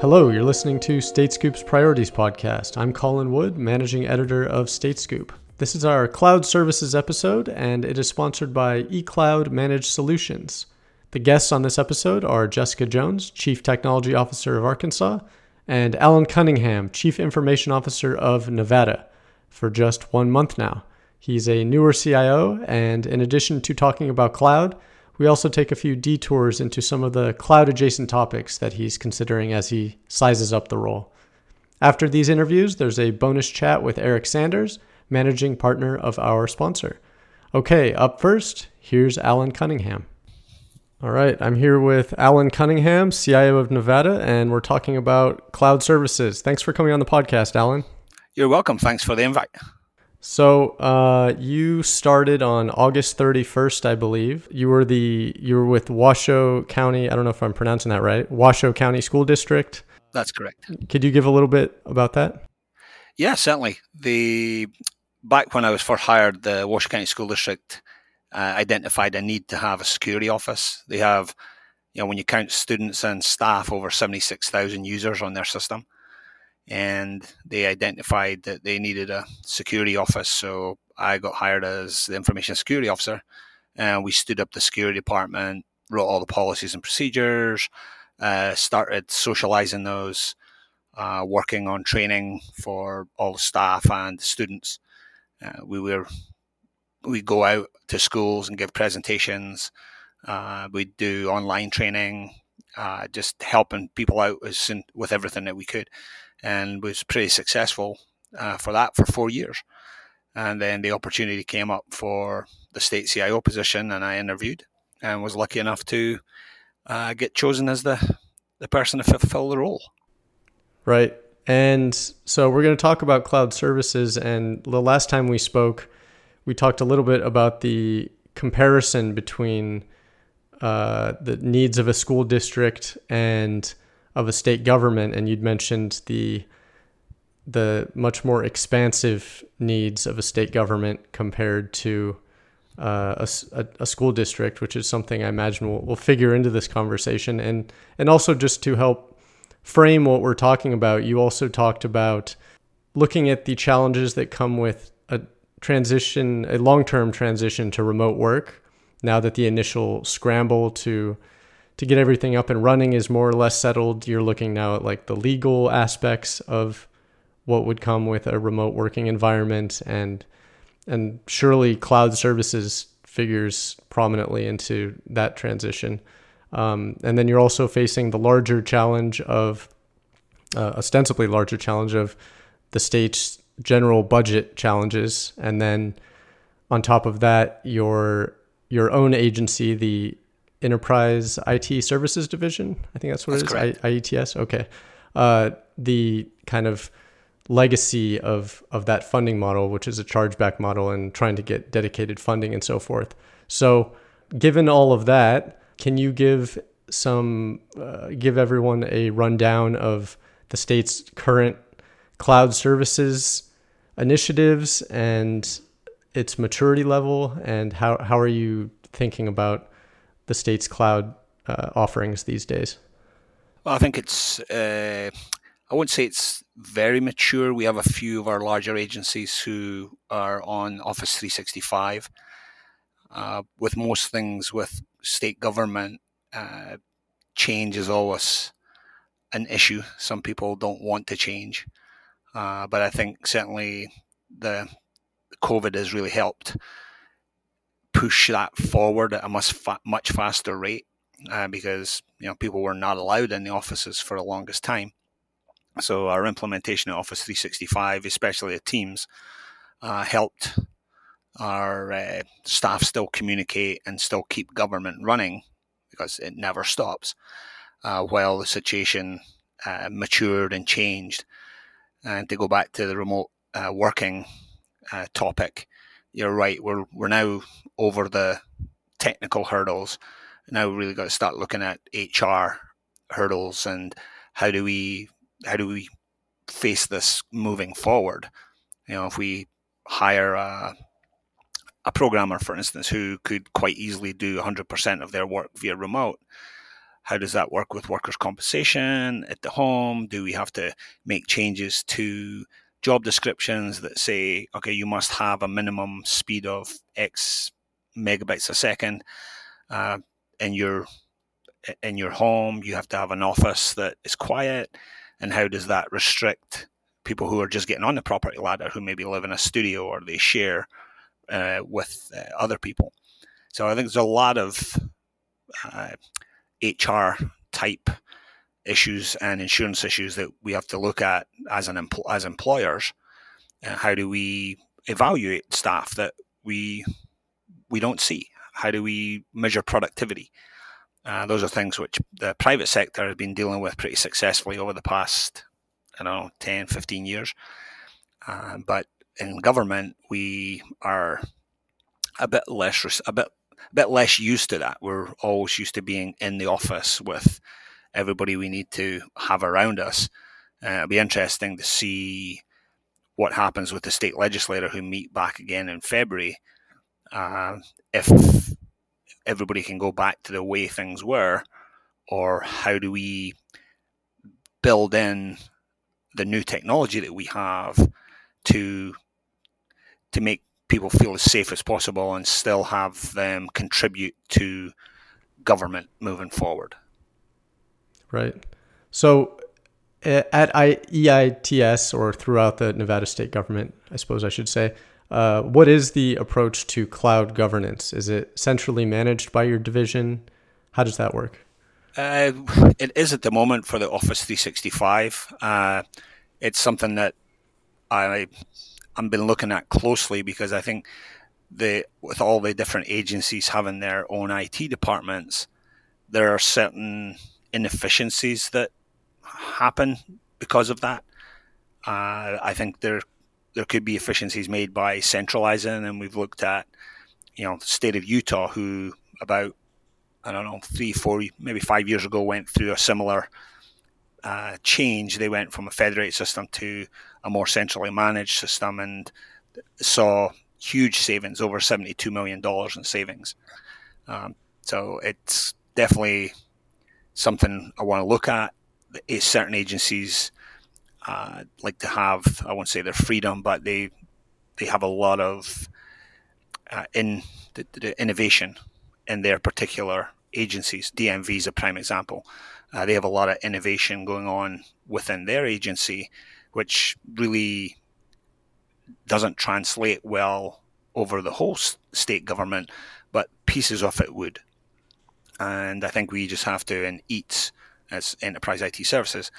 Hello, you're listening to State Scoop's Priorities Podcast. I'm Colin Wood, managing editor of State Scoop. This is our cloud services episode, and it is sponsored by eCloud Managed Solutions. The guests on this episode are Jessica Jones, Chief Technology Officer of Arkansas, and Alan Cunningham, Chief Information Officer of Nevada, for just one month now. He's a newer CIO, and in addition to talking about cloud, we also take a few detours into some of the cloud adjacent topics that he's considering as he sizes up the role. After these interviews, there's a bonus chat with Eric Sanders, managing partner of our sponsor. Okay, up first, here's Alan Cunningham. All right, I'm here with Alan Cunningham, CIO of Nevada, and we're talking about cloud services. Thanks for coming on the podcast, Alan. You're welcome. Thanks for the invite. So uh, you started on August 31st, I believe. You were the you were with Washoe County. I don't know if I'm pronouncing that right. Washoe County School District. That's correct. Could you give a little bit about that? Yeah, certainly. The back when I was first hired, the Washoe County School District uh, identified a need to have a security office. They have, you know, when you count students and staff, over 76,000 users on their system. And they identified that they needed a security office. So I got hired as the information security officer. And we stood up the security department, wrote all the policies and procedures, uh, started socializing those, uh, working on training for all the staff and the students. Uh, we were we go out to schools and give presentations. Uh, we do online training, uh, just helping people out soon, with everything that we could, and was pretty successful uh, for that for four years. And then the opportunity came up for the state CIO position, and I interviewed and was lucky enough to uh, get chosen as the the person to fulfill the role. Right. And so we're going to talk about cloud services. And the last time we spoke, we talked a little bit about the comparison between uh, the needs of a school district and of a state government, and you'd mentioned the the much more expansive needs of a state government compared to uh, a, a, school district, which is something I imagine we'll, we'll figure into this conversation, and and also just to help frame what we're talking about, you also talked about looking at the challenges that come with a transition, a long term transition to remote work now that the initial scramble to to get everything up and running is more or less settled. You're looking now at like the legal aspects of what would come with a remote working environment and and surely cloud services figures prominently into that transition. Um, and then you're also facing the larger challenge of uh, ostensibly larger challenge of the state's general budget challenges, and then on top of that, your your own agency, the Enterprise IT Services Division. I think that's what that's it is. I, IETS. Okay. Uh, the kind of legacy of of that funding model, which is a chargeback model, and trying to get dedicated funding and so forth. So, given all of that, can you give some uh, give everyone a rundown of the state's current cloud services initiatives and its maturity level, and how how are you thinking about the state's cloud uh, offerings these days? Well, I think it's. Uh, I wouldn't say it's very mature. We have a few of our larger agencies who are on Office 365. Uh, with most things with state government, uh, change is always an issue. Some people don't want to change. Uh, but I think certainly the COVID has really helped push that forward at a much fa- much faster rate uh, because you know people were not allowed in the offices for the longest time. So our implementation of Office 365, especially at Teams, uh, helped our uh, staff still communicate and still keep government running because it never stops. Uh, while the situation uh, matured and changed, and to go back to the remote uh, working topic, you're right. We're we're now over the technical hurdles. Now we really got to start looking at HR hurdles and how do we how do we face this moving forward? You know, if we hire a, a programmer, for instance, who could quite easily do 100% of their work via remote. How does that work with workers' compensation at the home? Do we have to make changes to job descriptions that say, okay, you must have a minimum speed of X megabytes a second uh, in your in your home? You have to have an office that is quiet, and how does that restrict people who are just getting on the property ladder, who maybe live in a studio or they share uh, with uh, other people? So I think there's a lot of HR uh, type issues and insurance issues that we have to look at as an empl- as employers. Uh, how do we evaluate staff that we we don't see? How do we measure productivity? Uh, those are things which the private sector has been dealing with pretty successfully over the past, I don't know, 10, 15 years. Uh, but in government, we are a bit less, a bit, a bit less used to that. We're always used to being in the office with everybody we need to have around us. Uh, it'll be interesting to see what happens with the state legislator who meet back again in February. Uh, if everybody can go back to the way things were, or how do we build in the new technology that we have to to make people feel as safe as possible and still have them contribute to government moving forward. Right. So at EITS or throughout the Nevada state government, I suppose I should say, uh, what is the approach to cloud governance? Is it centrally managed by your division? How does that work? Uh, it is at the moment for the Office 365. Uh, it's something that I I've been looking at closely because I think the with all the different agencies having their own IT departments, there are certain inefficiencies that happen because of that. Uh, I think there there could be efficiencies made by centralizing, and we've looked at you know the state of Utah, who about I don't know three, four, maybe five years ago went through a similar uh, change. They went from a federated system to a more centrally managed system, and saw huge savings, over seventy-two million dollars in savings. Um, so it's definitely something I want to look at. Is Certain agencies uh, like to have, I won't say their freedom, but they they have a lot of uh, in the, the, innovation in their particular agencies. DMV is a prime example. Uh, they have a lot of innovation going on within their agency, which really doesn't translate well over the whole state government, but pieces of it would. And I think we just have to, in EITS, as enterprise IT services,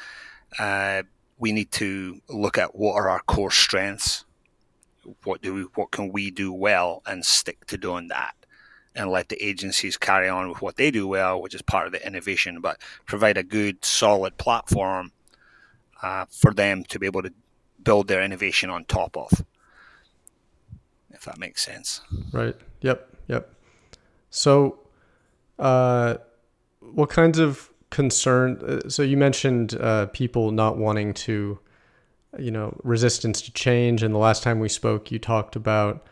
uh, we need to look at what are our core strengths, what do we, what can we do well, and stick to doing that, and let the agencies carry on with what they do well, which is part of the innovation, but provide a good, solid platform uh, for them to be able to build their innovation on top of. If that makes sense. Right. Yep. Yep. So uh, what kinds of concern? Uh, so you mentioned uh, people not wanting to, you know, resistance to change. And the last time we spoke, you talked about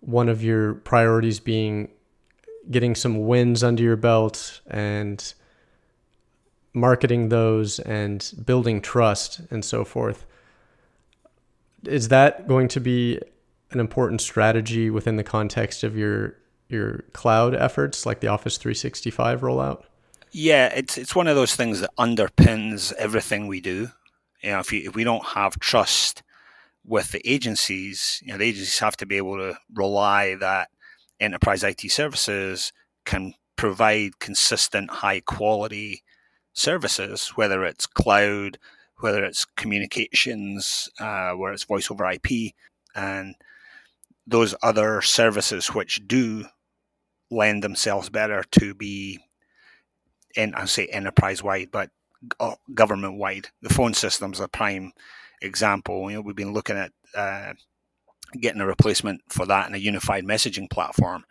one of your priorities being getting some wins under your belt and marketing those and building trust and so forth. Is that going to be an important strategy within the context of your your cloud efforts, like the Office 365 rollout? Yeah, it's it's one of those things that underpins everything we do. You know, if, you, if we don't have trust with the agencies, you know, the agencies have to be able to rely that enterprise IT services can provide consistent, high quality services, whether it's cloud, whether it's communications, uh, where it's voice over IP, and those other services which do lend themselves better to be, in I say enterprise wide, but uh, government wide. The phone system's a prime example. You know, we've been looking at uh, getting a replacement for that in a unified messaging platform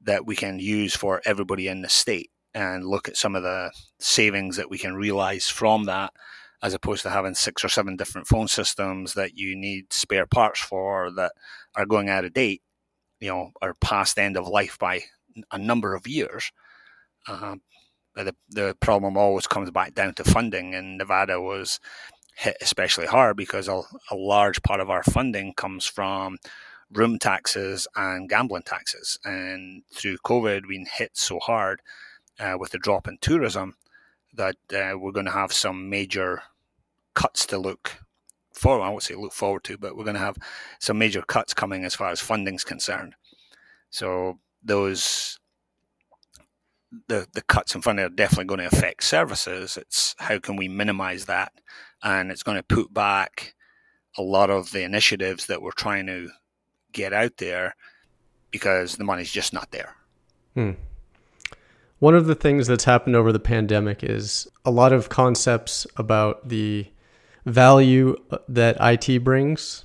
that we can use for everybody in the state and look at some of the savings that we can realize from that as opposed to having six or seven different phone systems that you need spare parts for that are going out of date you know, are past end of life by a number of years. Uh, the, the problem always comes back down to funding, and Nevada was hit especially hard because a, a large part of our funding comes from room taxes and gambling taxes. And through COVID, we've been hit so hard uh, with the drop in tourism that uh, we're going to have some major cuts to look forward. I won't say look forward to, but we're going to have some major cuts coming as far as funding's concerned. So those the the cuts in funding are definitely going to affect services. It's how can we minimize that, and it's going to put back a lot of the initiatives that we're trying to get out there because the money's just not there. Hmm. One of the things that's happened over the pandemic is a lot of concepts about the value that IT brings,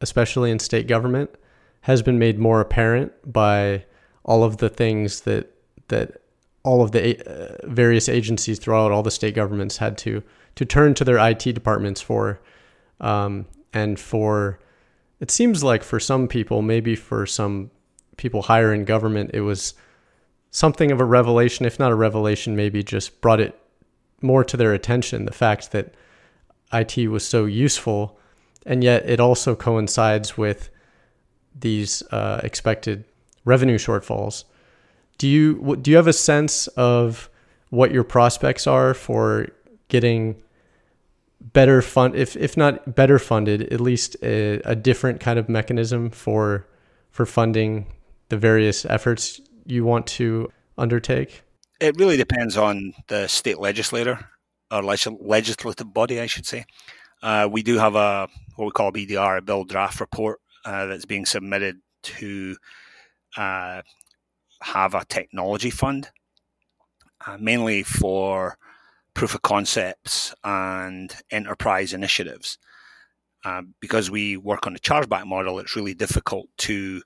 especially in state government, has been made more apparent by all of the things that that all of the uh, various agencies throughout all the state governments had to to turn to their IT departments for, um, and for it seems like for some people, maybe for some people higher in government, it was something of a revelation, if not a revelation, maybe just brought it more to their attention. The fact that IT was so useful, and yet it also coincides with these uh, expected revenue shortfalls. Do you do you have a sense of what your prospects are for getting better fund if if not better funded at least a, a different kind of mechanism for for funding the various efforts you want to undertake? It really depends on the state legislator or legislative body, I should say. Uh, we do have a what we call BDR, a bill draft report uh, that's being submitted to uh, have a technology fund, uh, mainly for proof of concepts and enterprise initiatives. Uh, because we work on a chargeback model, it's really difficult to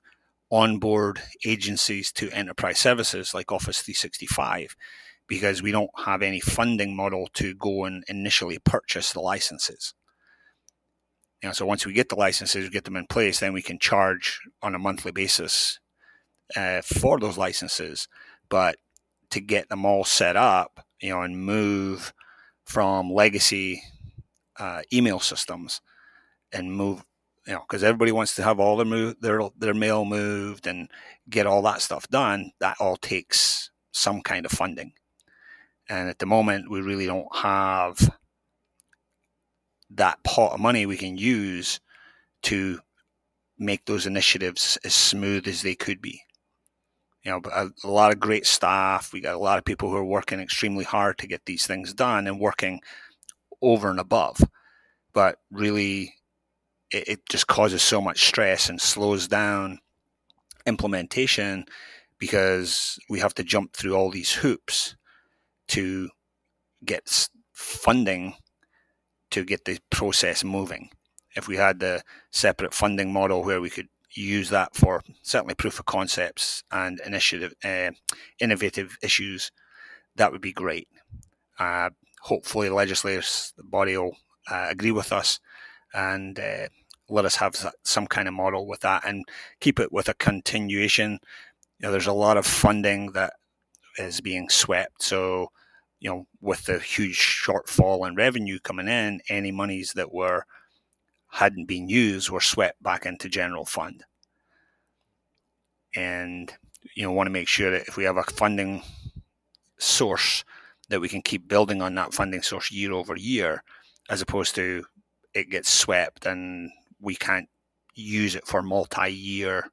onboard agencies to enterprise services like Office 365 because we don't have any funding model to go and initially purchase the licenses. You know, so once we get the licenses, we get them in place, then we can charge on a monthly basis uh, for those licenses. But to get them all set up, you know, and move from legacy uh, email systems and move you know, because everybody wants to have all their move, their their mail moved and get all that stuff done. That all takes some kind of funding, and at the moment, we really don't have that pot of money we can use to make those initiatives as smooth as they could be. You know, a, a lot of great staff. We got a lot of people who are working extremely hard to get these things done and working over and above. But really, it, it just causes so much stress and slows down implementation because we have to jump through all these hoops to get funding to get the process moving. If we had the separate funding model where we could use that for certainly proof of concepts and initiative, uh, innovative issues, that would be great. Uh, hopefully, the legislators, body will uh, agree with us and uh, let us have some kind of model with that and keep it with a continuation. You know, there's a lot of funding that is being swept. So, you know, with the huge shortfall in revenue coming in, any monies that were hadn't been used were swept back into general fund. And you know, want to make sure that if we have a funding source that we can keep building on that funding source year over year, as opposed to it gets swept and we can't use it for multi-year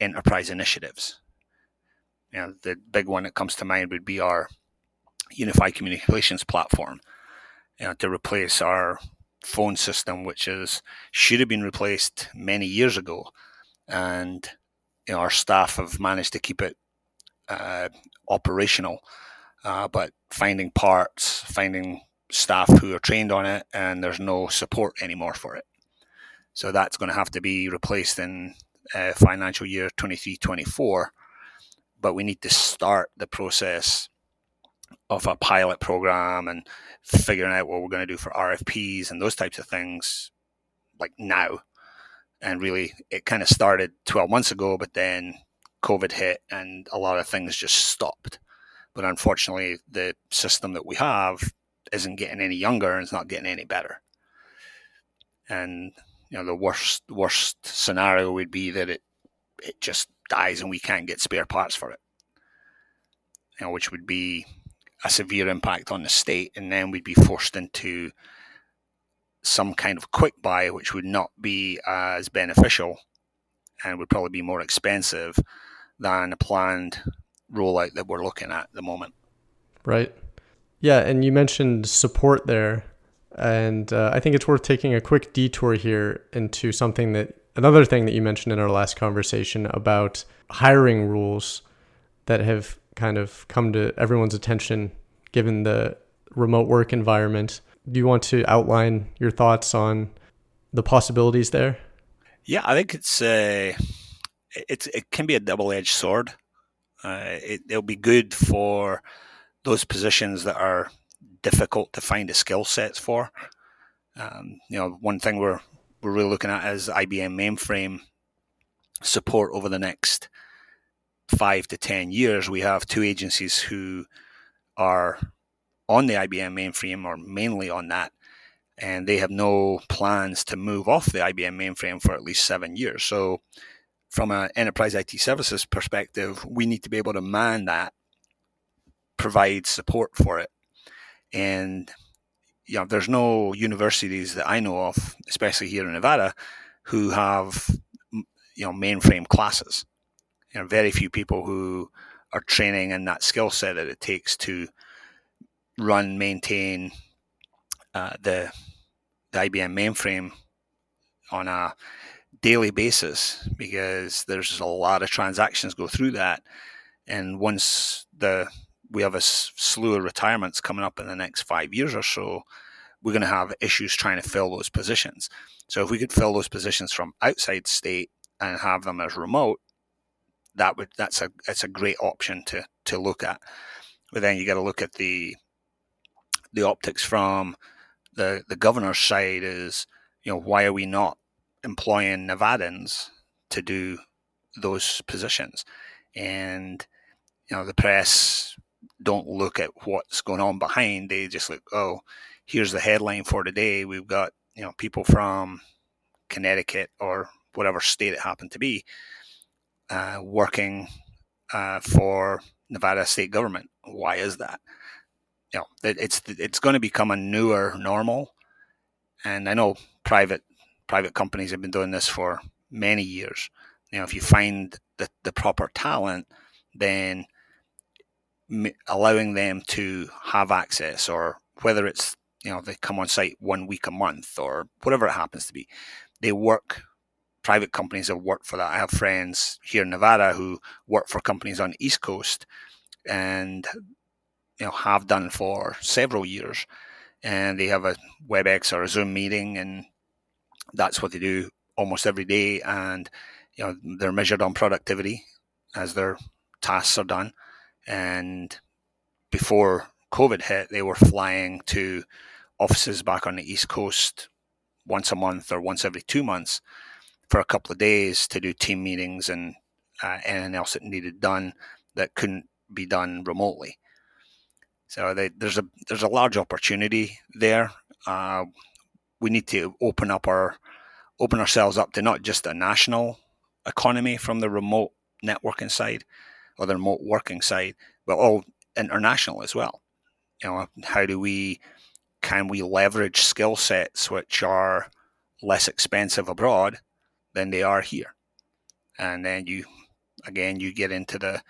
enterprise initiatives. You know, the big one that comes to mind would be our unified communications platform you know, to replace our phone system, which is should have been replaced many years ago, and you know, our staff have managed to keep it uh, operational. Uh, but finding parts, finding staff who are trained on it, and there's no support anymore for it. So that's going to have to be replaced in uh, financial year 23 24. But we need to start the process of a pilot program and figuring out what we're going to do for RFPs and those types of things like now. And really, it kind of started 12 months ago, but then COVID hit and a lot of things just stopped. But unfortunately, the system that we have isn't getting any younger and it's not getting any better. And you know, the worst worst scenario would be that it it just dies and we can't get spare parts for it. You know, which would be a severe impact on the state, and then we'd be forced into some kind of quick buy, which would not be as beneficial and would probably be more expensive than a planned rollout that we're looking at at the moment. Right. Yeah, and you mentioned support there, and uh, I think it's worth taking a quick detour here into something that another thing that you mentioned in our last conversation about hiring rules that have kind of come to everyone's attention given the remote work environment. Do you want to outline your thoughts on the possibilities there? Yeah, I think it's uh, it's it can be a double edged sword. Uh, it, it'll be good for those positions that are difficult to find the skill sets for. Um, you know, one thing we're we're really looking at is IBM mainframe support over the next five to ten years. We have two agencies who are on the IBM mainframe or mainly on that, and they have no plans to move off the IBM mainframe for at least seven years. So, from an enterprise IT services perspective, we need to be able to man that, provide support for it, and you know, there's no universities that I know of, especially here in Nevada, who have you know mainframe classes. You know, very few people who are training in that skill set that it takes to run, maintain uh, the the IBM mainframe on a daily basis because there's a lot of transactions go through that, and once the we have a slew of retirements coming up in the next five years or so, we're going to have issues trying to fill those positions. So if we could fill those positions from outside state and have them as remote, that would that's a that's a great option to to look at. But then you got to look at the the optics from the the governor's side is you know why are we not employing Nevadans to do those positions and you know the press don't look at what's going on behind they just look oh here's the headline for today we've got you know people from Connecticut or whatever state it happened to be uh, working uh, for Nevada state government. Why is that? You know, it, it's it's going to become a newer normal, and I know private private companies have been doing this for many years. You know, if you find the, the proper talent, then allowing them to have access, or whether it's you know they come on site one week a month or whatever it happens to be, they work private companies have worked for that. I have friends here in Nevada who work for companies on the East Coast and you know have done for several years. And they have a WebEx or a Zoom meeting, and that's what they do almost every day. And you know they're measured on productivity as their tasks are done. And before COVID hit, they were flying to offices back on the East Coast once a month or once every two months for a couple of days to do team meetings and uh, anything else that needed done that couldn't be done remotely. So they, there's a there's a large opportunity there. Uh, we need to open up our open ourselves up to not just a national economy from the remote networking side or the remote working side, but all international as well. You know, how do we can we leverage skill sets which are less expensive abroad than they are here. And then you, again, you get into the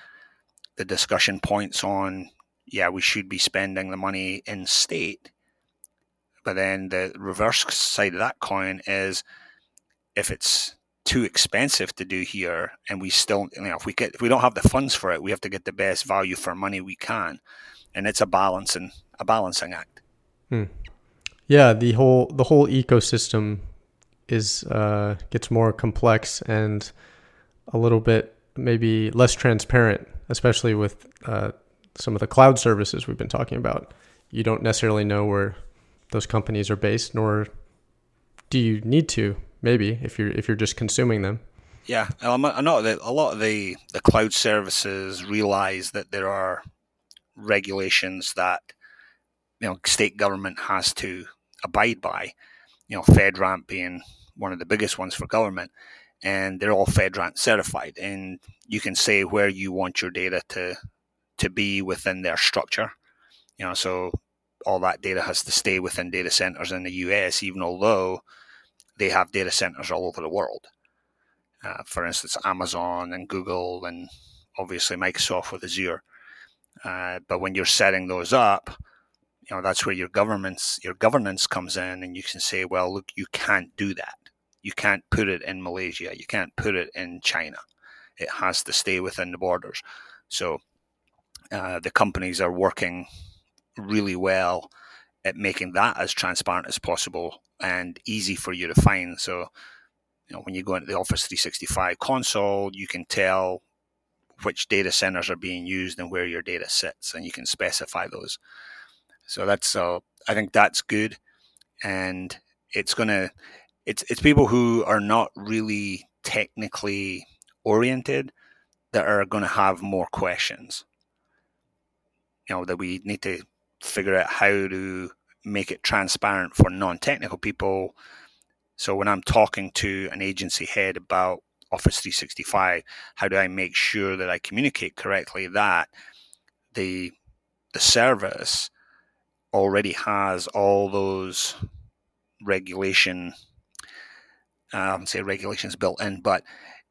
the discussion points on, yeah, we should be spending the money in state. But then the reverse side of that coin is if it's too expensive to do here and we still you know if we get if we don't have the funds for it we have to get the best value for money we can and it's a balancing a balancing act hmm. yeah the whole the whole ecosystem is uh, gets more complex and a little bit maybe less transparent, especially with uh, some of the cloud services we've been talking about. You don't necessarily know where those companies are based, nor do you need to. Maybe if you're if you're just consuming them. Yeah, lot of the, a lot of the, the cloud services realize that there are regulations that you know state government has to abide by. You know, FedRAMP being one of the biggest ones for government, and they're all FedRAMP certified. And you can say where you want your data to to be within their structure. You know, so all that data has to stay within data centers in the US, even although they have data centers all over the world. Uh, for instance, Amazon and Google, and obviously Microsoft with Azure. Uh, but when you're setting those up, you know that's where your governments, your governance comes in, and you can say, well, look, you can't do that. You can't put it in Malaysia. You can't put it in China. It has to stay within the borders. So uh, the companies are working really well at making that as transparent as possible and easy for you to find. So, you know, when you go into the Office 365 console, you can tell which data centers are being used and where your data sits, and you can specify those. So that's, uh, I think that's good, and it's gonna, it's it's people who are not really technically oriented that are going to have more questions. You know that we need to figure out how to make it transparent for non-technical people. So when I'm talking to an agency head about Office 365, how do I make sure that I communicate correctly that the the service already has all those regulation um, say regulations built in, but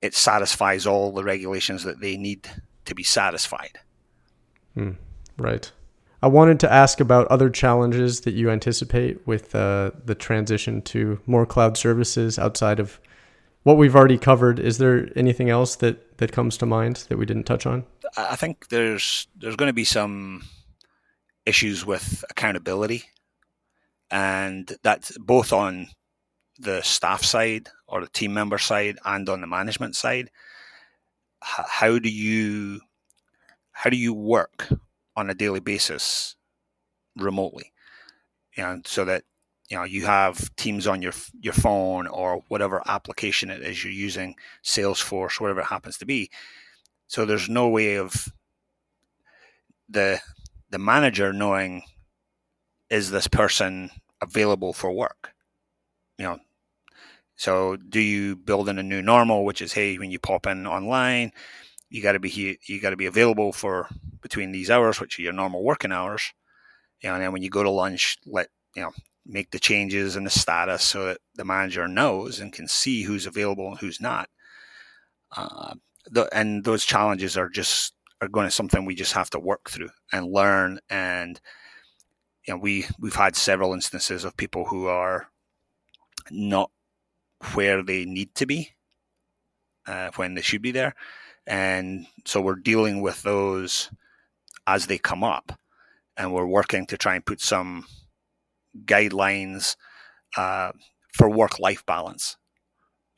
it satisfies all the regulations that they need to be satisfied. Hmm. Right. I wanted to ask about other challenges that you anticipate with uh, the transition to more cloud services outside of what we've already covered. Is there anything else that, that comes to mind that we didn't touch on? I think there's there's going to be some issues with accountability, and that's both on the staff side or the team member side and on the management side. How do you how do you work on a daily basis remotely. And so that you know you have teams on your your phone or whatever application it is you're using, Salesforce, whatever it happens to be. So there's no way of the the manager knowing is this person available for work? You know, so do you build in a new normal, which is hey, when you pop in online, you got to be here, you got to be available for between these hours, which are your normal working hours. And then when you go to lunch, let you know make the changes in the status so that the manager knows and can see who's available and who's not. Uh, the, and those challenges are just are going to something we just have to work through and learn. And you know, we we've had several instances of people who are not where they need to be uh, when they should be there and so we're dealing with those as they come up. And we're working to try and put some guidelines uh, for work life balance.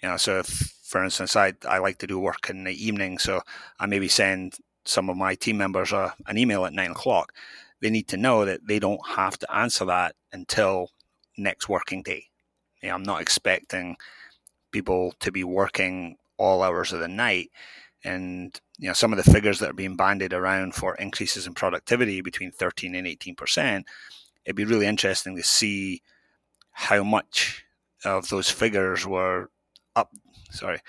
You know, so if, for instance, I, I like to do work in the evening, so I maybe send some of my team members a, an email at nine o'clock. They need to know that they don't have to answer that until next working day. You know, I'm not expecting people to be working all hours of the night and you know some of the figures that are being bandied around for increases in productivity between 13 and 18 percent it'd be really interesting to see how much of those figures were up sorry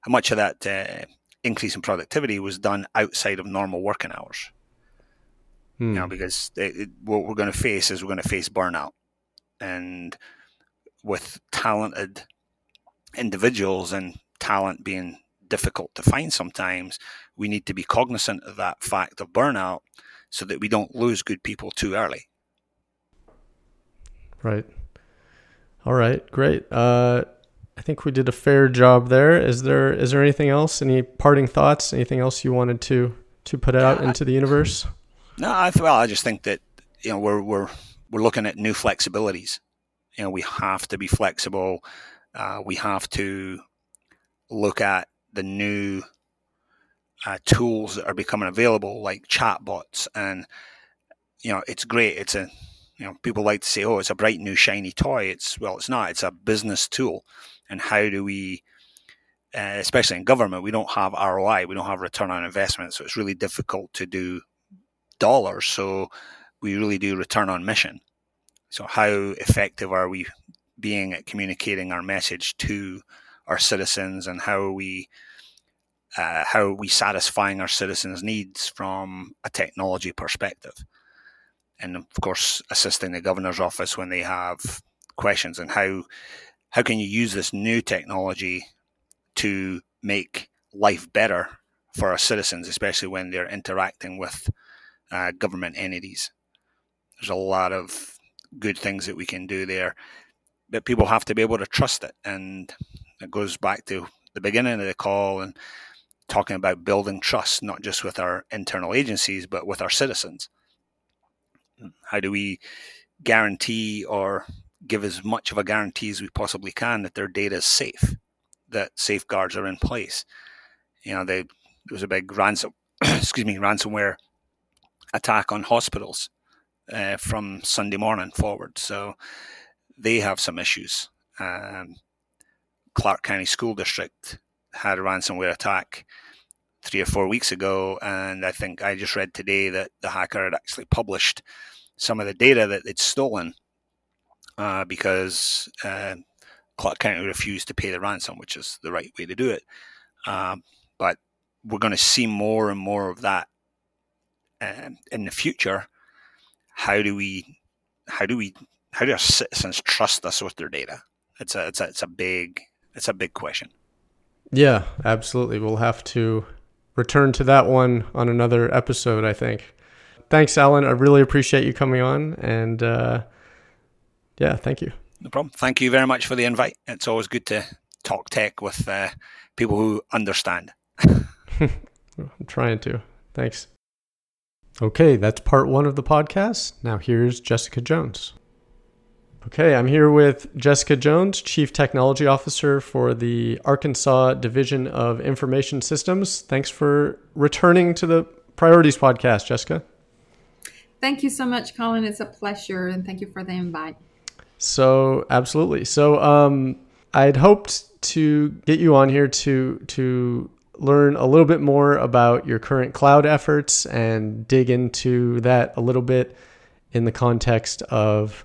how much of that uh, increase in productivity was done outside of normal working hours hmm. you know because it, it, what we're going to face is we're going to face burnout and with talented individuals and talent being difficult to find sometimes, we need to be cognizant of that fact of burnout so that we don't lose good people too early. Right. All right, great. Uh, I think we did a fair job there. Is there is there anything else? Any parting thoughts? Anything else you wanted to to put out into the universe? No, I, well, I just think that you know we're we're we're looking at new flexibilities. You know, we have to be flexible. Uh, we have to look at the new uh, tools that are becoming available, like chatbots, and you know, it's great. It's a you know, people like to say, "Oh, it's a bright new shiny toy." It's well, it's not. It's a business tool. and how do we uh, especially in government, we don't have ROI, we don't have return on investment, so it's really difficult to do dollars. So we really do return on mission. So how effective are we being at communicating our message to our citizens, and how are we uh, how are we satisfying our citizens' needs from a technology perspective? And of course, assisting the governor's office when they have questions and how how can you use this new technology to make life better for our citizens, especially when they're interacting with uh, government entities. There's a lot of good things that we can do there, but people have to be able to trust it. And it goes back to the beginning of the call and talking about building trust, not just with our internal agencies, but with our citizens. How do we guarantee or give as much of a guarantee as we possibly can that their data is safe? that safeguards are in place. You know, they, there was a big ransom, excuse me, ransomware attack on hospitals uh, from Sunday morning forward. So they have some issues. Um, Clark County School District had a ransomware attack three or four weeks ago, and I think I just read today that the hacker had actually published some of the data that they'd stolen uh, because uh, Clark County refused to pay the ransom, which is the right way to do it. Um, but we're going to see more and more of that um, in the future. How do we, how do we, how do our citizens trust us with their data? It's a, it's a, it's a big, it's a big question. Yeah, absolutely. We'll have to return to that one on another episode, I think. Thanks, Alan. I really appreciate you coming on. And uh, yeah, thank you. No problem. Thank you very much for the invite. It's always good to talk tech with uh, people who understand. I'm trying to. Thanks. Okay, that's part one of the podcast. Now here's Jessica Jones. Okay, I'm here with Jessica Jones, Chief Technology Officer for the Arkansas Division of Information Systems. Thanks for returning to the Priorities Podcast, Jessica. Thank you so much, Colin. It's a pleasure, and thank you for the invite. So absolutely. So um, I'd hoped to get you on here to to learn a little bit more about your current cloud efforts and dig into that a little bit in the context of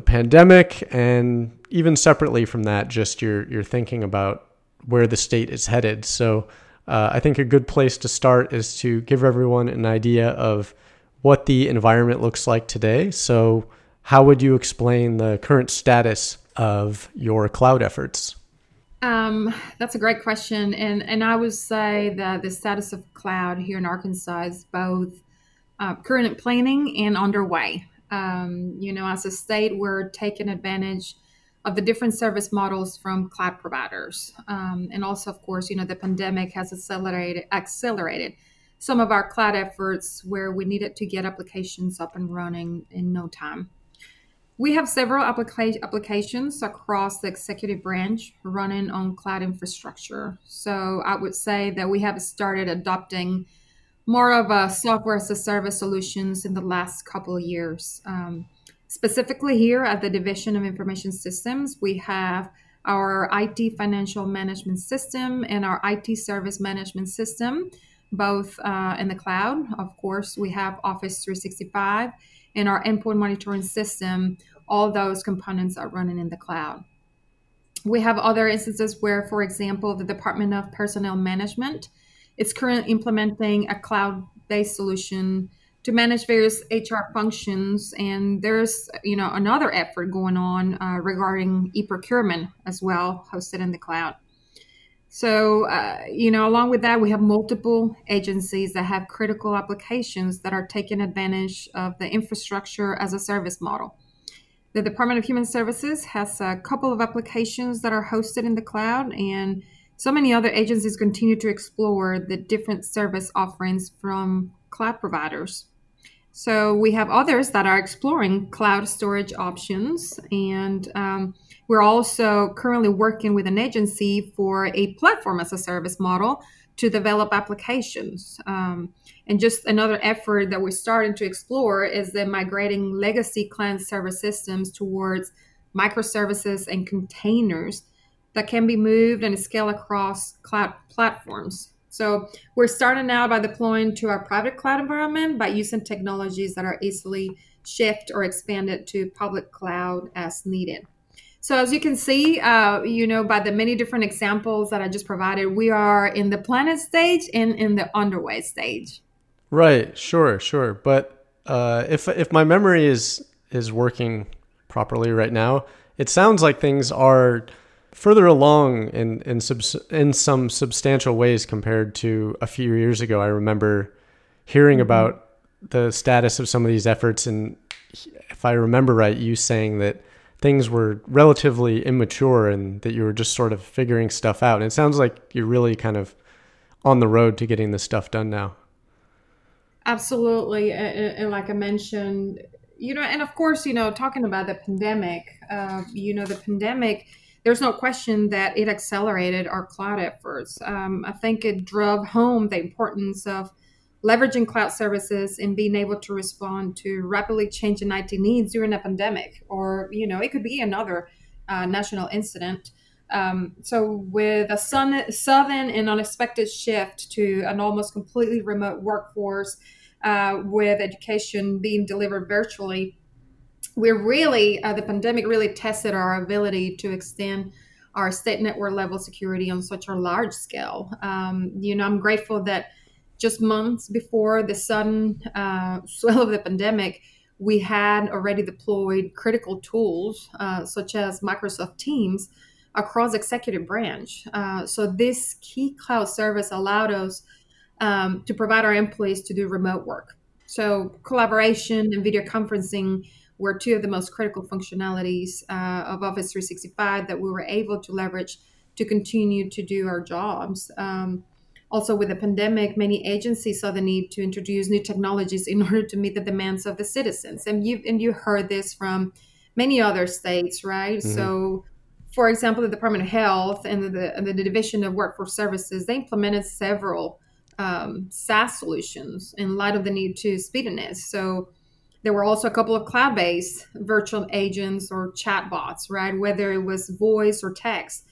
the pandemic and even separately from that, just your your thinking about where the state is headed. So uh, I think a good place to start is to give everyone an idea of what the environment looks like today. So how would you explain the current status of your cloud efforts? Um, that's a great question, and and I would say that the status of cloud here in Arkansas is both uh, current planning and underway. Um, you know, as a state, we're taking advantage of the different service models from cloud providers, um, and also, of course, you know, the pandemic has accelerated accelerated some of our cloud efforts where we needed to get applications up and running in no time. We have several applica- applications across the executive branch running on cloud infrastructure. So I would say that we have started adopting more of a software as a service solutions in the last couple of years. Um, specifically here at the Division of Information Systems, we have our IT financial management system and our IT service management system, both uh, in the cloud. Of course, we have Office 365 and our endpoint monitoring system all those components are running in the cloud. We have other instances where, for example, the Department of Personnel Management is currently implementing a cloud-based solution to manage various HR functions, and there's you know another effort going on uh, regarding e-procurement as well, hosted in the cloud. So, uh, you know, along with that, we have multiple agencies that have critical applications that are taking advantage of the infrastructure as a service model. The Department of Human Services has a couple of applications that are hosted in the cloud, and so many other agencies continue to explore the different service offerings from cloud providers. So we have others that are exploring cloud storage options, and um, we're also currently working with an agency for a platform as a service model to develop applications. Um, and just another effort that we're starting to explore is the migrating legacy client server systems towards microservices and containers that can be moved and scaled across cloud platforms. So we're starting out by deploying to our private cloud environment by using technologies that are easily shift or expanded to public cloud as needed. So as you can see, uh, you know, by the many different examples that I just provided, we are in the planet stage and in the underway stage. Right. Sure. Sure. But uh, if if my memory is is working properly right now, it sounds like things are further along in in, subs- in some substantial ways compared to a few years ago. I remember hearing mm-hmm. about the status of some of these efforts, and if I remember right, you saying that things were relatively immature and that you were just sort of figuring stuff out. And it sounds like you're really kind of on the road to getting this stuff done now. Absolutely, and, and like I mentioned, you know, and of course, you know, talking about the pandemic, uh, you know, the pandemic there's no question that it accelerated our cloud efforts. Um, I think it drove home the importance of leveraging cloud services and being able to respond to rapidly changing IT needs during a pandemic, or you know, it could be another uh, national incident. Um, so, with a sun, sudden and unexpected shift to an almost completely remote workforce, uh, with education being delivered virtually, we're really uh, the pandemic really tested our ability to extend our state network level security on such a large scale. Um, you know, I'm grateful that just months before the sudden uh, swell of the pandemic, we had already deployed critical tools uh, such as Microsoft Teams across executive branch. Uh, so this key cloud service allowed us um, to provide our employees to do remote work. So collaboration and video conferencing were two of the most critical functionalities uh, of Office 365 that we were able to leverage to continue to do our jobs. Um, also, with the pandemic, many agencies saw the need to introduce new technologies in order to meet the demands of the citizens. And you and you heard this from many other states, right? Mm-hmm. So, for example, the Department of Health and the, and the Division of Workforce Services, they implemented several um, SaaS solutions in light of the need to speediness. So, there were also a couple of cloud based virtual agents or chatbots, right? Whether it was voice or text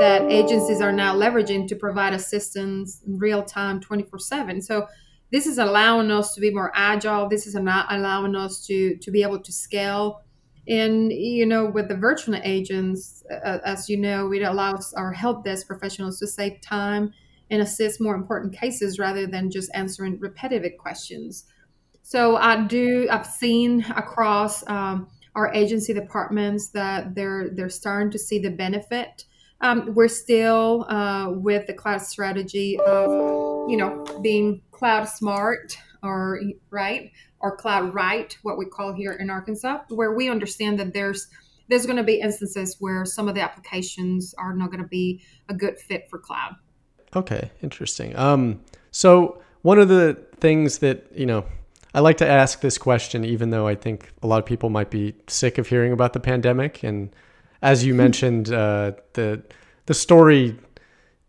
that agencies are now leveraging to provide assistance in real time 24 7. So this is allowing us to be more agile. This is allowing us to, to be able to scale. And, you know, with the virtual agents, uh, as you know, it allows our help desk professionals to save time and assist more important cases rather than just answering repetitive questions. So I do. I've seen across um, our agency departments that they're they're starting to see the benefit. Um, we're still uh, with the cloud strategy of you know being cloud smart or right or cloud right, what we call here in Arkansas, where we understand that there's there's going to be instances where some of the applications are not going to be a good fit for cloud. Okay, interesting. Um, so one of the things that you know I like to ask this question, even though I think a lot of people might be sick of hearing about the pandemic. And as you hmm. mentioned, uh, the the story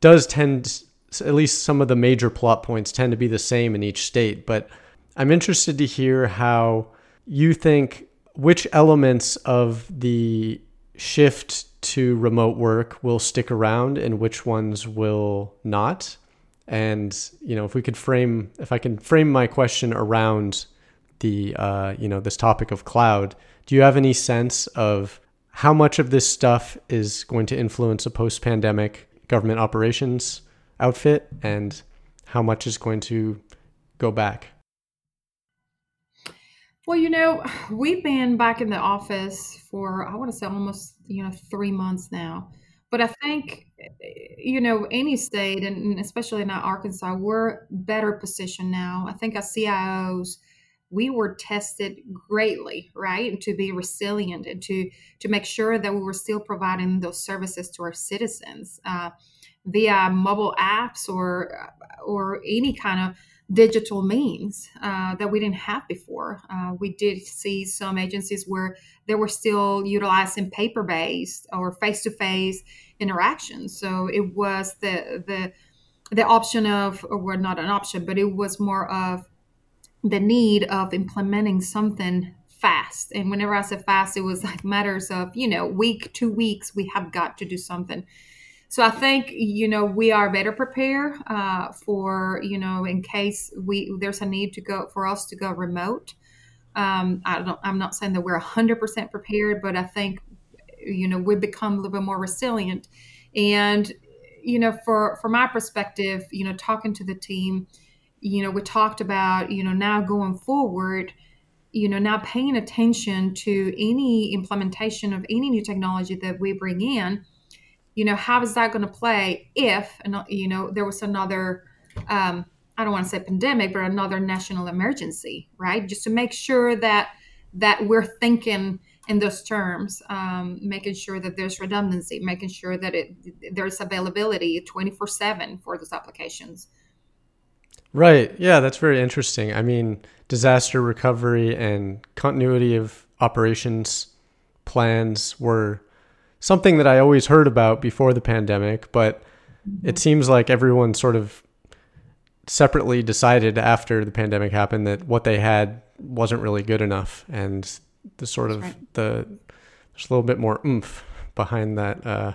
does tend, at least some of the major plot points tend to be the same in each state. But I'm interested to hear how you think which elements of the shift to remote work will stick around and which ones will not and you know, if we could frame, if I can frame my question around the uh, you know this topic of cloud, do you have any sense of how much of this stuff is going to influence a post-pandemic government operations outfit, and how much is going to go back? Well, you know, we've been back in the office for I want to say almost you know three months now. But I think, you know, any state, and especially now Arkansas, we're better positioned now. I think as CIOs, we were tested greatly, right, to be resilient and to to make sure that we were still providing those services to our citizens uh, via mobile apps or or any kind of digital means uh, that we didn't have before. Uh, we did see some agencies where they were still utilizing paper based or face to face interactions. So it was the the the option of, or well, not an option, but it was more of the need of implementing something fast. And whenever I said fast, it was like matters of you know week, two weeks. We have got to do something. so I think you know we are better prepared uh, for you know in case we there's a need to go for us to go remote. Um, I don't. I'm not saying that we're 100 percent prepared, but I think you know we become a little bit more resilient. And you know, for from my perspective, you know, talking to the team, you know, we talked about you know now going forward you know now paying attention to any implementation of any new technology that we bring in you know, how is that going to play if, you know, there was another, um, I don't want to say pandemic, but another national emergency, right? Just to make sure that that we're thinking in those terms, um, making sure that there's redundancy, making sure that it there's availability 24 seven for those applications. Right. Yeah, that's very interesting. I mean, disaster recovery and continuity of operations plans were something that I always heard about before the pandemic, but it seems like everyone sort of separately decided after the pandemic happened that what they had wasn't really good enough and the sort That's of right. the there's a little bit more oomph behind that uh,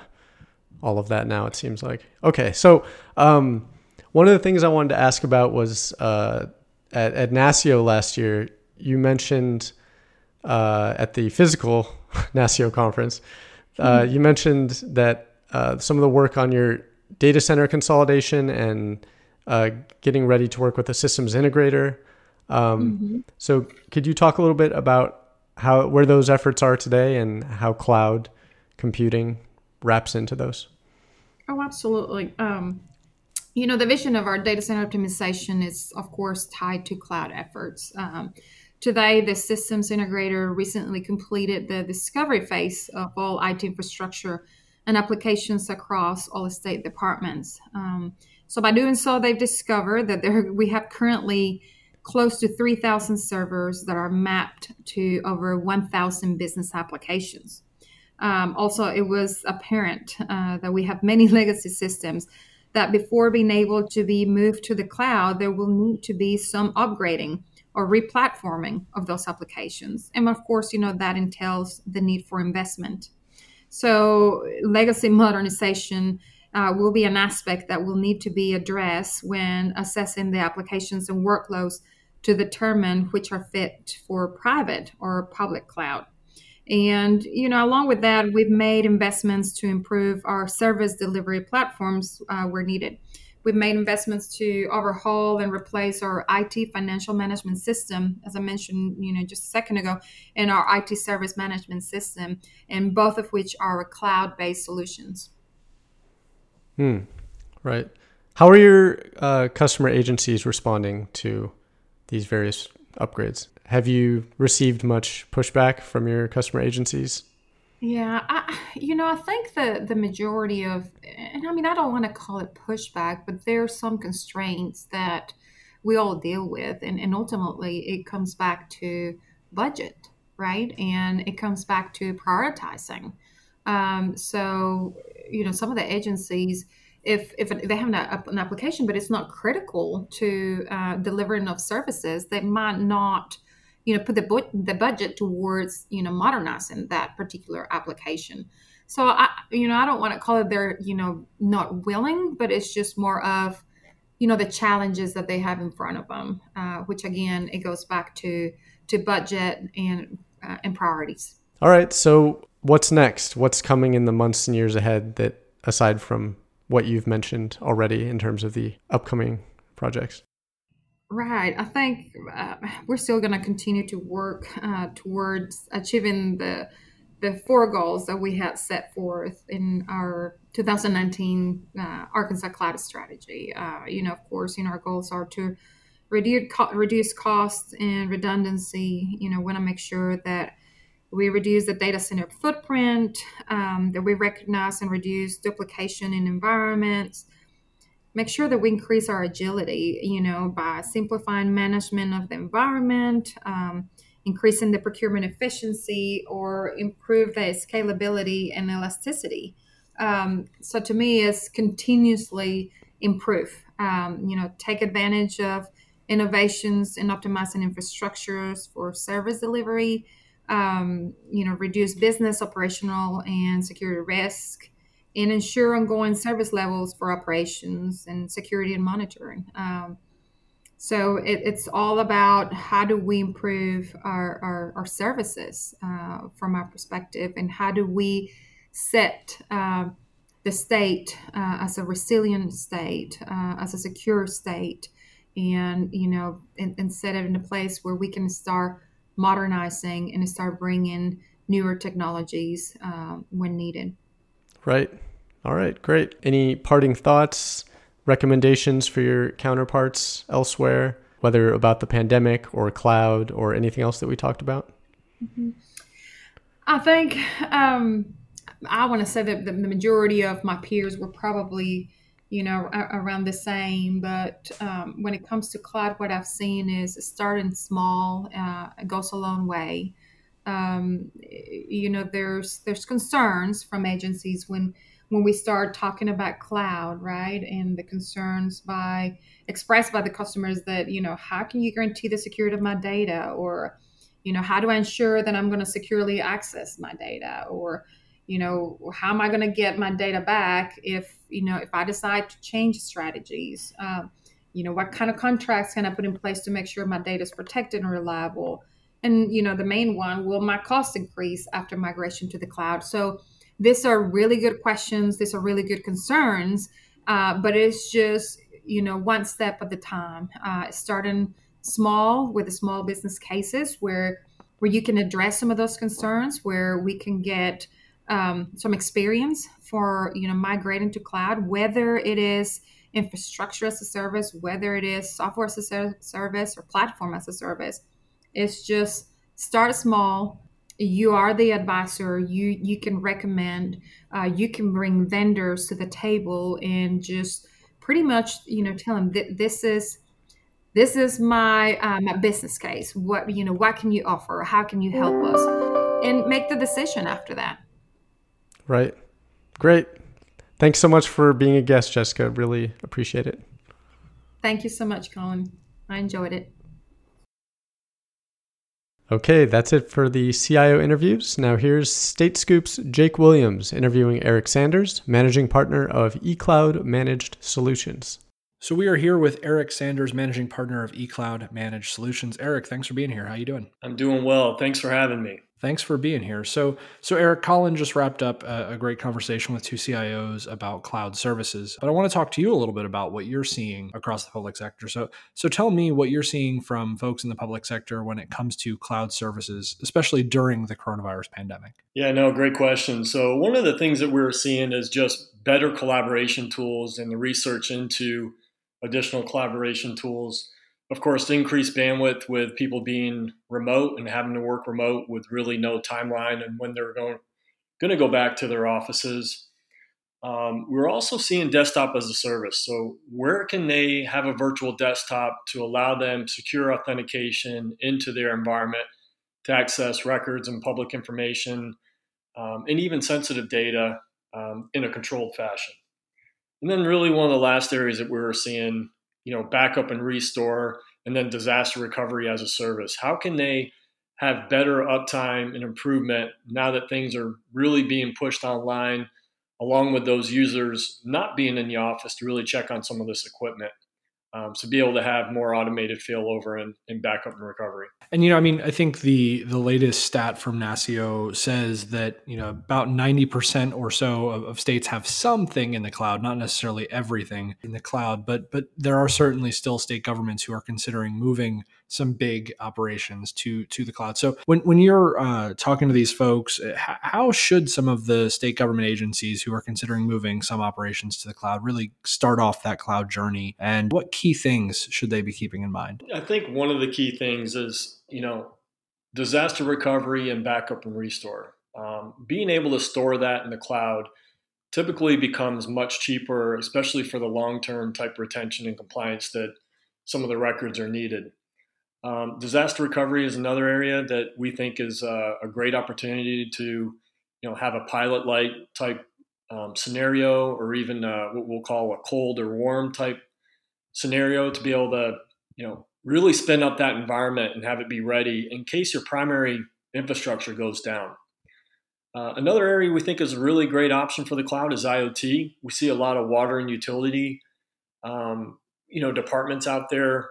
all of that now it seems like okay so um, one of the things i wanted to ask about was uh, at, at NASCIO last year you mentioned uh, at the physical NASCIO conference uh, you mentioned that uh, some of the work on your data center consolidation and uh, getting ready to work with a systems integrator. Um, mm-hmm. So, could you talk a little bit about how where those efforts are today and how cloud computing wraps into those? Oh, absolutely. Um, you know, the vision of our data center optimization is, of course, tied to cloud efforts. Um, Today, the systems integrator recently completed the discovery phase of all IT infrastructure and applications across all state departments. Um, so, by doing so, they've discovered that there, we have currently close to 3,000 servers that are mapped to over 1,000 business applications. Um, also, it was apparent uh, that we have many legacy systems that before being able to be moved to the cloud, there will need to be some upgrading or replatforming of those applications. And of course, you know, that entails the need for investment. So, legacy modernization uh, will be an aspect that will need to be addressed when assessing the applications and workloads to determine which are fit for private or public cloud. And, you know, along with that, we've made investments to improve our service delivery platforms uh, where needed. We've made investments to overhaul and replace our IT financial management system, as I mentioned, you know, just a second ago, and our IT service management system, and both of which are cloud-based solutions. Hmm. Right. How are your uh, customer agencies responding to these various upgrades? Have you received much pushback from your customer agencies? Yeah, I, you know, I think the the majority of, and I mean, I don't want to call it pushback, but there are some constraints that we all deal with, and, and ultimately it comes back to budget, right? And it comes back to prioritizing. Um, so, you know, some of the agencies, if if they have an, application, but it's not critical to uh, deliver enough services, they might not you know put the bu- the budget towards you know modernizing that particular application. So i you know i don't want to call it they're you know not willing but it's just more of you know the challenges that they have in front of them uh, which again it goes back to to budget and uh, and priorities. All right so what's next what's coming in the months and years ahead that aside from what you've mentioned already in terms of the upcoming projects Right. I think uh, we're still going to continue to work uh, towards achieving the the four goals that we had set forth in our 2019 uh, Arkansas Cloud Strategy. Uh, you know, of course, you know, our goals are to reduce co- reduce costs and redundancy. You know, want to make sure that we reduce the data center footprint, um, that we recognize and reduce duplication in environments make sure that we increase our agility, you know, by simplifying management of the environment, um, increasing the procurement efficiency, or improve the scalability and elasticity. Um, so to me, is continuously improve. Um, you know, take advantage of innovations in optimizing infrastructures for service delivery. Um, you know, reduce business operational and security risk and ensure ongoing service levels for operations and security and monitoring. Um, so it, it's all about how do we improve our, our, our services uh, from our perspective and how do we set uh, the state uh, as a resilient state, uh, as a secure state, and you know, and, and set it in a place where we can start modernizing and start bringing newer technologies uh, when needed. Right. All right. Great. Any parting thoughts, recommendations for your counterparts elsewhere, whether about the pandemic or cloud or anything else that we talked about? Mm-hmm. I think um, I want to say that the, majority of my peers were probably, you know, around the same. But um, when it comes to cloud, what I've seen is starting small uh, goes a long way. Um, you know, there's there's concerns from agencies when when we start talking about cloud, right? And the concerns by expressed by the customers that you know, how can you guarantee the security of my data, or you know, how do I ensure that I'm going to securely access my data, or you know how am i going to get my data back if you know if i decide to change strategies? Uh, you know what kind of contracts can i put in place to make sure my data is protected and reliable? And you know the main one will my cost increase after migration to the cloud? So these are really good questions these are really good concerns uh, but it's just you know one step at a time. Uh, starting small with the small business cases where where you can address some of those concerns where we can get um, some experience for you know migrating to cloud, whether it is infrastructure as a service, whether it is software as a service or platform as a service. It's just start small. You are the advisor. You you can recommend. Uh, you can bring vendors to the table and just pretty much you know tell them that this is this is my uh, my business case. What you know, what can you offer? How can you help us? And make the decision after that. Right. Great. Thanks so much for being a guest, Jessica. Really appreciate it. Thank you so much, Colin. I enjoyed it. Okay, that's it for the CIO interviews. Now here's State Scoop's Jake Williams interviewing Eric Sanders, managing partner of eCloud Managed Solutions. So we are here with Eric Sanders, managing partner of eCloud Managed Solutions. Eric, thanks for being here. How are you doing? I'm doing well. Thanks for having me. Thanks for being here. So, so Eric, Colin just wrapped up a, a, great conversation with two CIOs about cloud services, but I want to talk to you a little bit about what you're seeing across the public sector. So, so tell me what you're seeing from folks in the public sector when it comes to cloud services, especially during the coronavirus pandemic. Yeah, no, great question. So, one of the things that we're seeing is just better collaboration tools and the research into additional collaboration tools of course, increased bandwidth with people being remote and having to work remote with really no timeline and when they're going going to go back to their offices. Um, we're also seeing desktop as a service. So, where can they have a virtual desktop to allow them secure authentication into their environment to access records and public information um, and even sensitive data um, in a controlled fashion? And then, really, one of the last areas that we're seeing you know, backup and restore, and then disaster recovery as a service? How can they have better uptime and improvement now that things are really being pushed online, along with those users not being in the office to really check on some of this equipment? Um, so be able to have more automated failover and, and backup and recovery. And you know, I mean, I think the the latest stat from NASCIO says that you know about ninety percent or so of, of, states have something in the cloud, not necessarily everything in the cloud, but but there are certainly still state governments who are considering moving some big operations to to the cloud. So when when you're uh, talking to these folks, uh, how should some of the state government agencies who are considering moving some operations to the cloud really start off that cloud journey, and what key things should they be keeping in mind? I think one of the key things is you know, disaster recovery and backup and restore. Um, being able to store that in the cloud typically becomes much cheaper, especially for the long term type retention and compliance that some of the records are needed. Um, disaster recovery is another area that we think is a, a great opportunity to, you know, have a pilot light type um, scenario, or even uh, what we'll call a cold or warm type scenario to be able to, you know, really spin up that environment and have it be ready in case your primary infrastructure goes down. Uh, another area we think is a really great option for the cloud is IoT. We see a lot of water and utility, um, you know, departments out there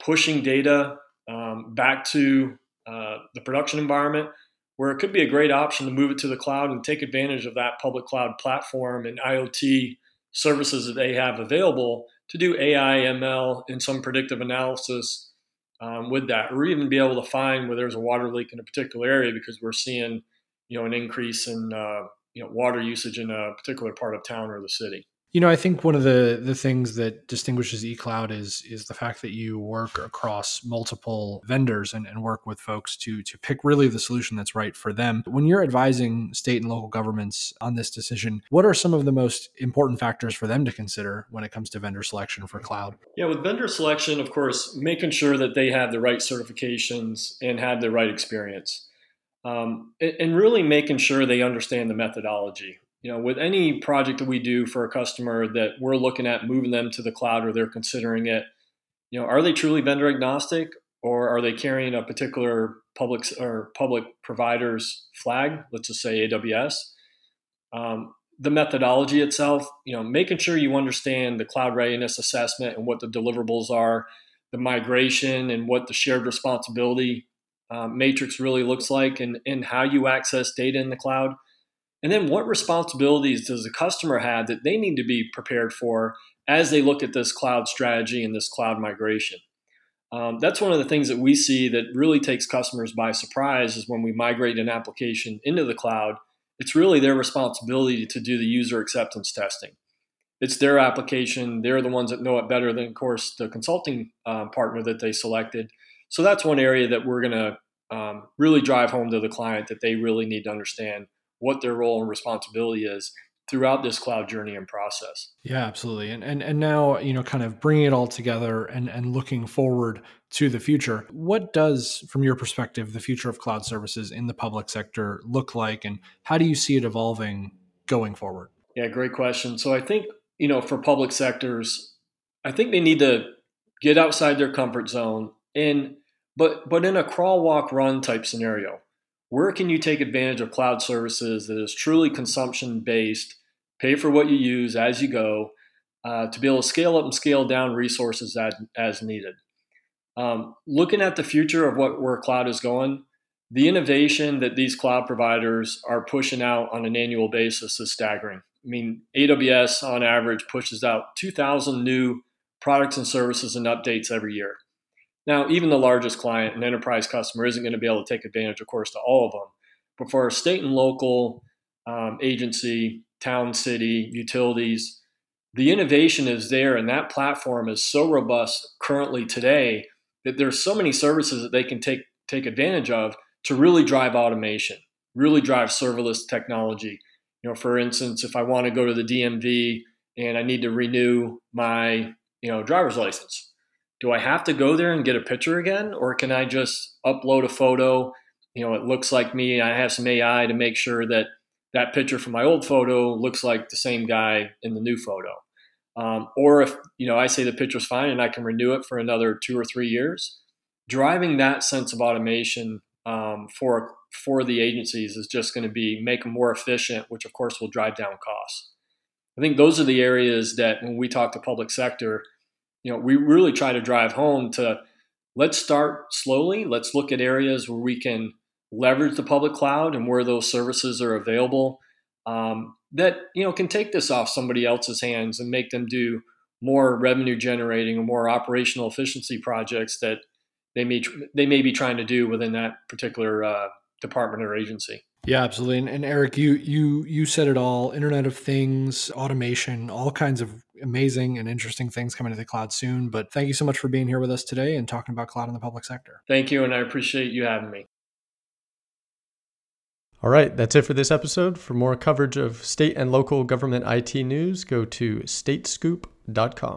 pushing data um, back to uh, the production environment, where it could be a great option to move it to the cloud and take advantage of that public cloud platform and IoT services that they have available to do AI, ML, and some predictive analysis um, with that, or even be able to find where there's a water leak in a particular area because we're seeing, you know, an increase in uh, you know water usage in a particular part of town or the city. You know, I think one of the the things that distinguishes eCloud is is the fact that you work across multiple vendors and, and work with folks to to pick really the solution that's right for them. When you're advising state and local governments on this decision, what are some of the most important factors for them to consider when it comes to vendor selection for cloud? Yeah, with vendor selection, of course, making sure that they have the right certifications and have the right experience. Um, and really making sure they understand the methodology you know, with any project that we do for a customer that we're looking at moving them to the cloud or they're considering it, you know, are they truly vendor agnostic or are they carrying a particular public or public provider's flag? Let's just say AWS. Um, the methodology itself, you know, making sure you understand the cloud readiness assessment and what the deliverables are, the migration and what the shared responsibility uh, matrix really looks like, and, and how you access data in the cloud and then what responsibilities does the customer have that they need to be prepared for as they look at this cloud strategy and this cloud migration? Um, that's one of the things that we see that really takes customers by surprise is when we migrate an application into the cloud, it's really their responsibility to do the user acceptance testing. It's their application. They're the ones that know it better than, of course, the consulting uh, partner that they selected. So that's one area that we're going to um, really drive home to the client that they really need to understand what their role and responsibility is throughout this cloud journey and process. Yeah, absolutely. And and and now, you know, kind of bringing it all together and and looking forward to the future. What does from your perspective the future of cloud services in the public sector look like and how do you see it evolving going forward? Yeah, great question. So I think, you know, for public sectors, I think they need to get outside their comfort zone and but but in a crawl walk run type scenario where can you take advantage of cloud services that is truly consumption based, pay for what you use as you go, uh, to be able to scale up and scale down resources as, as needed. Um, looking at the future of what where cloud is going, the innovation that these cloud providers are pushing out on an annual basis is staggering. I mean, AWS on average pushes out 2,000 new products and services and updates every year. Now, even the largest client, an enterprise customer, isn't going to be able to take advantage, of course, to all of them. But for a state and local um, agency, town, city, utilities, the innovation is there, and that platform is so robust currently today that there's so many services that they can take take advantage of to really drive automation, really drive serverless technology. You know, for instance, if I want to go to the DMV and I need to renew my you know driver's license, do I have to go there and get a picture again, or can I just upload a photo? You know, it looks like me. I have some AI to make sure that that picture from my old photo looks like the same guy in the new photo. Um, or if you know I say the picture's fine and I can renew it for another two or three years, driving that sense of automation um, for for the agencies is just going to be make them more efficient, which of course will drive down costs. I think those are the areas that when we talk to public sector, you know, we really try to drive home to let's start slowly. Let's look at areas where we can leverage the public cloud and where those services are available um, that you know can take this off somebody else's hands and make them do more revenue generating or more operational efficiency projects that they may they may be trying to do within that particular uh, department or agency. Yeah, absolutely. And, and, Eric, you you you said it all: Internet of Things, automation, all kinds of amazing and interesting things coming to the cloud soon. But thank you so much for being here with us today and talking about cloud in the public sector. Thank you, and I appreciate you having me. All right, that's it for this episode. For more coverage of state and local government IT news, go to statescoop.com.